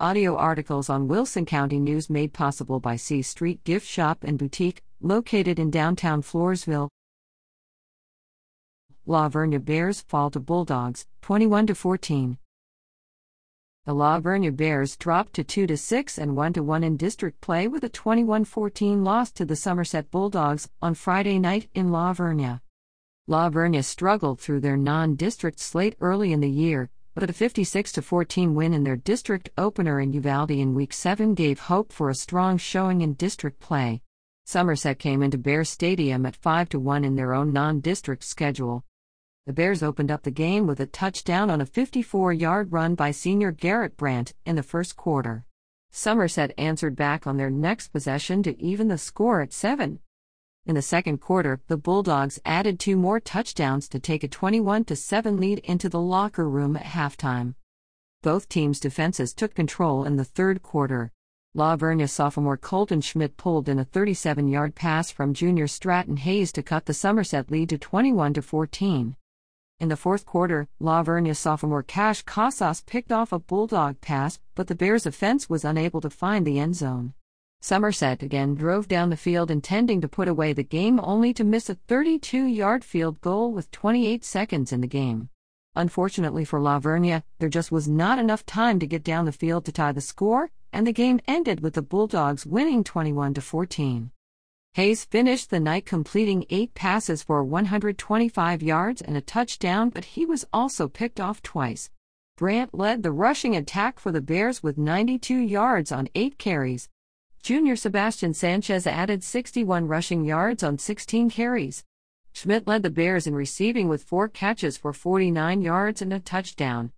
Audio articles on Wilson County News made possible by C Street Gift Shop and Boutique, located in downtown Floresville. La Vernia Bears fall to Bulldogs, 21 14. The La Vernia Bears dropped to 2 6 and 1 1 in district play with a 21 14 loss to the Somerset Bulldogs on Friday night in La Vernia. La Vernia struggled through their non district slate early in the year, but a 56 14 win in their district opener in Uvalde in Week 7 gave hope for a strong showing in district play. Somerset came into Bear Stadium at 5 1 in their own non district schedule. The Bears opened up the game with a touchdown on a 54 yard run by senior Garrett Brandt in the first quarter. Somerset answered back on their next possession to even the score at 7. In the second quarter, the Bulldogs added two more touchdowns to take a 21 7 lead into the locker room at halftime. Both teams' defenses took control in the third quarter. La Vernia sophomore Colton Schmidt pulled in a 37 yard pass from junior Stratton Hayes to cut the Somerset lead to 21 14. In the fourth quarter, La Vernia sophomore Cash Casas picked off a Bulldog pass, but the Bears' offense was unable to find the end zone. Somerset again drove down the field intending to put away the game only to miss a 32 yard field goal with 28 seconds in the game. Unfortunately for La Vernia, there just was not enough time to get down the field to tie the score, and the game ended with the Bulldogs winning 21 14. Hayes finished the night completing eight passes for 125 yards and a touchdown, but he was also picked off twice. Brant led the rushing attack for the Bears with 92 yards on eight carries, Junior Sebastian Sanchez added 61 rushing yards on 16 carries. Schmidt led the Bears in receiving with four catches for 49 yards and a touchdown.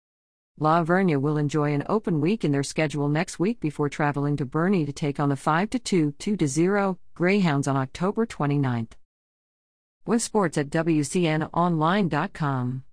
La Vernia will enjoy an open week in their schedule next week before traveling to Boerne to take on the 5 2, 2 0 Greyhounds on October 29th. With sports at WCNOnline.com.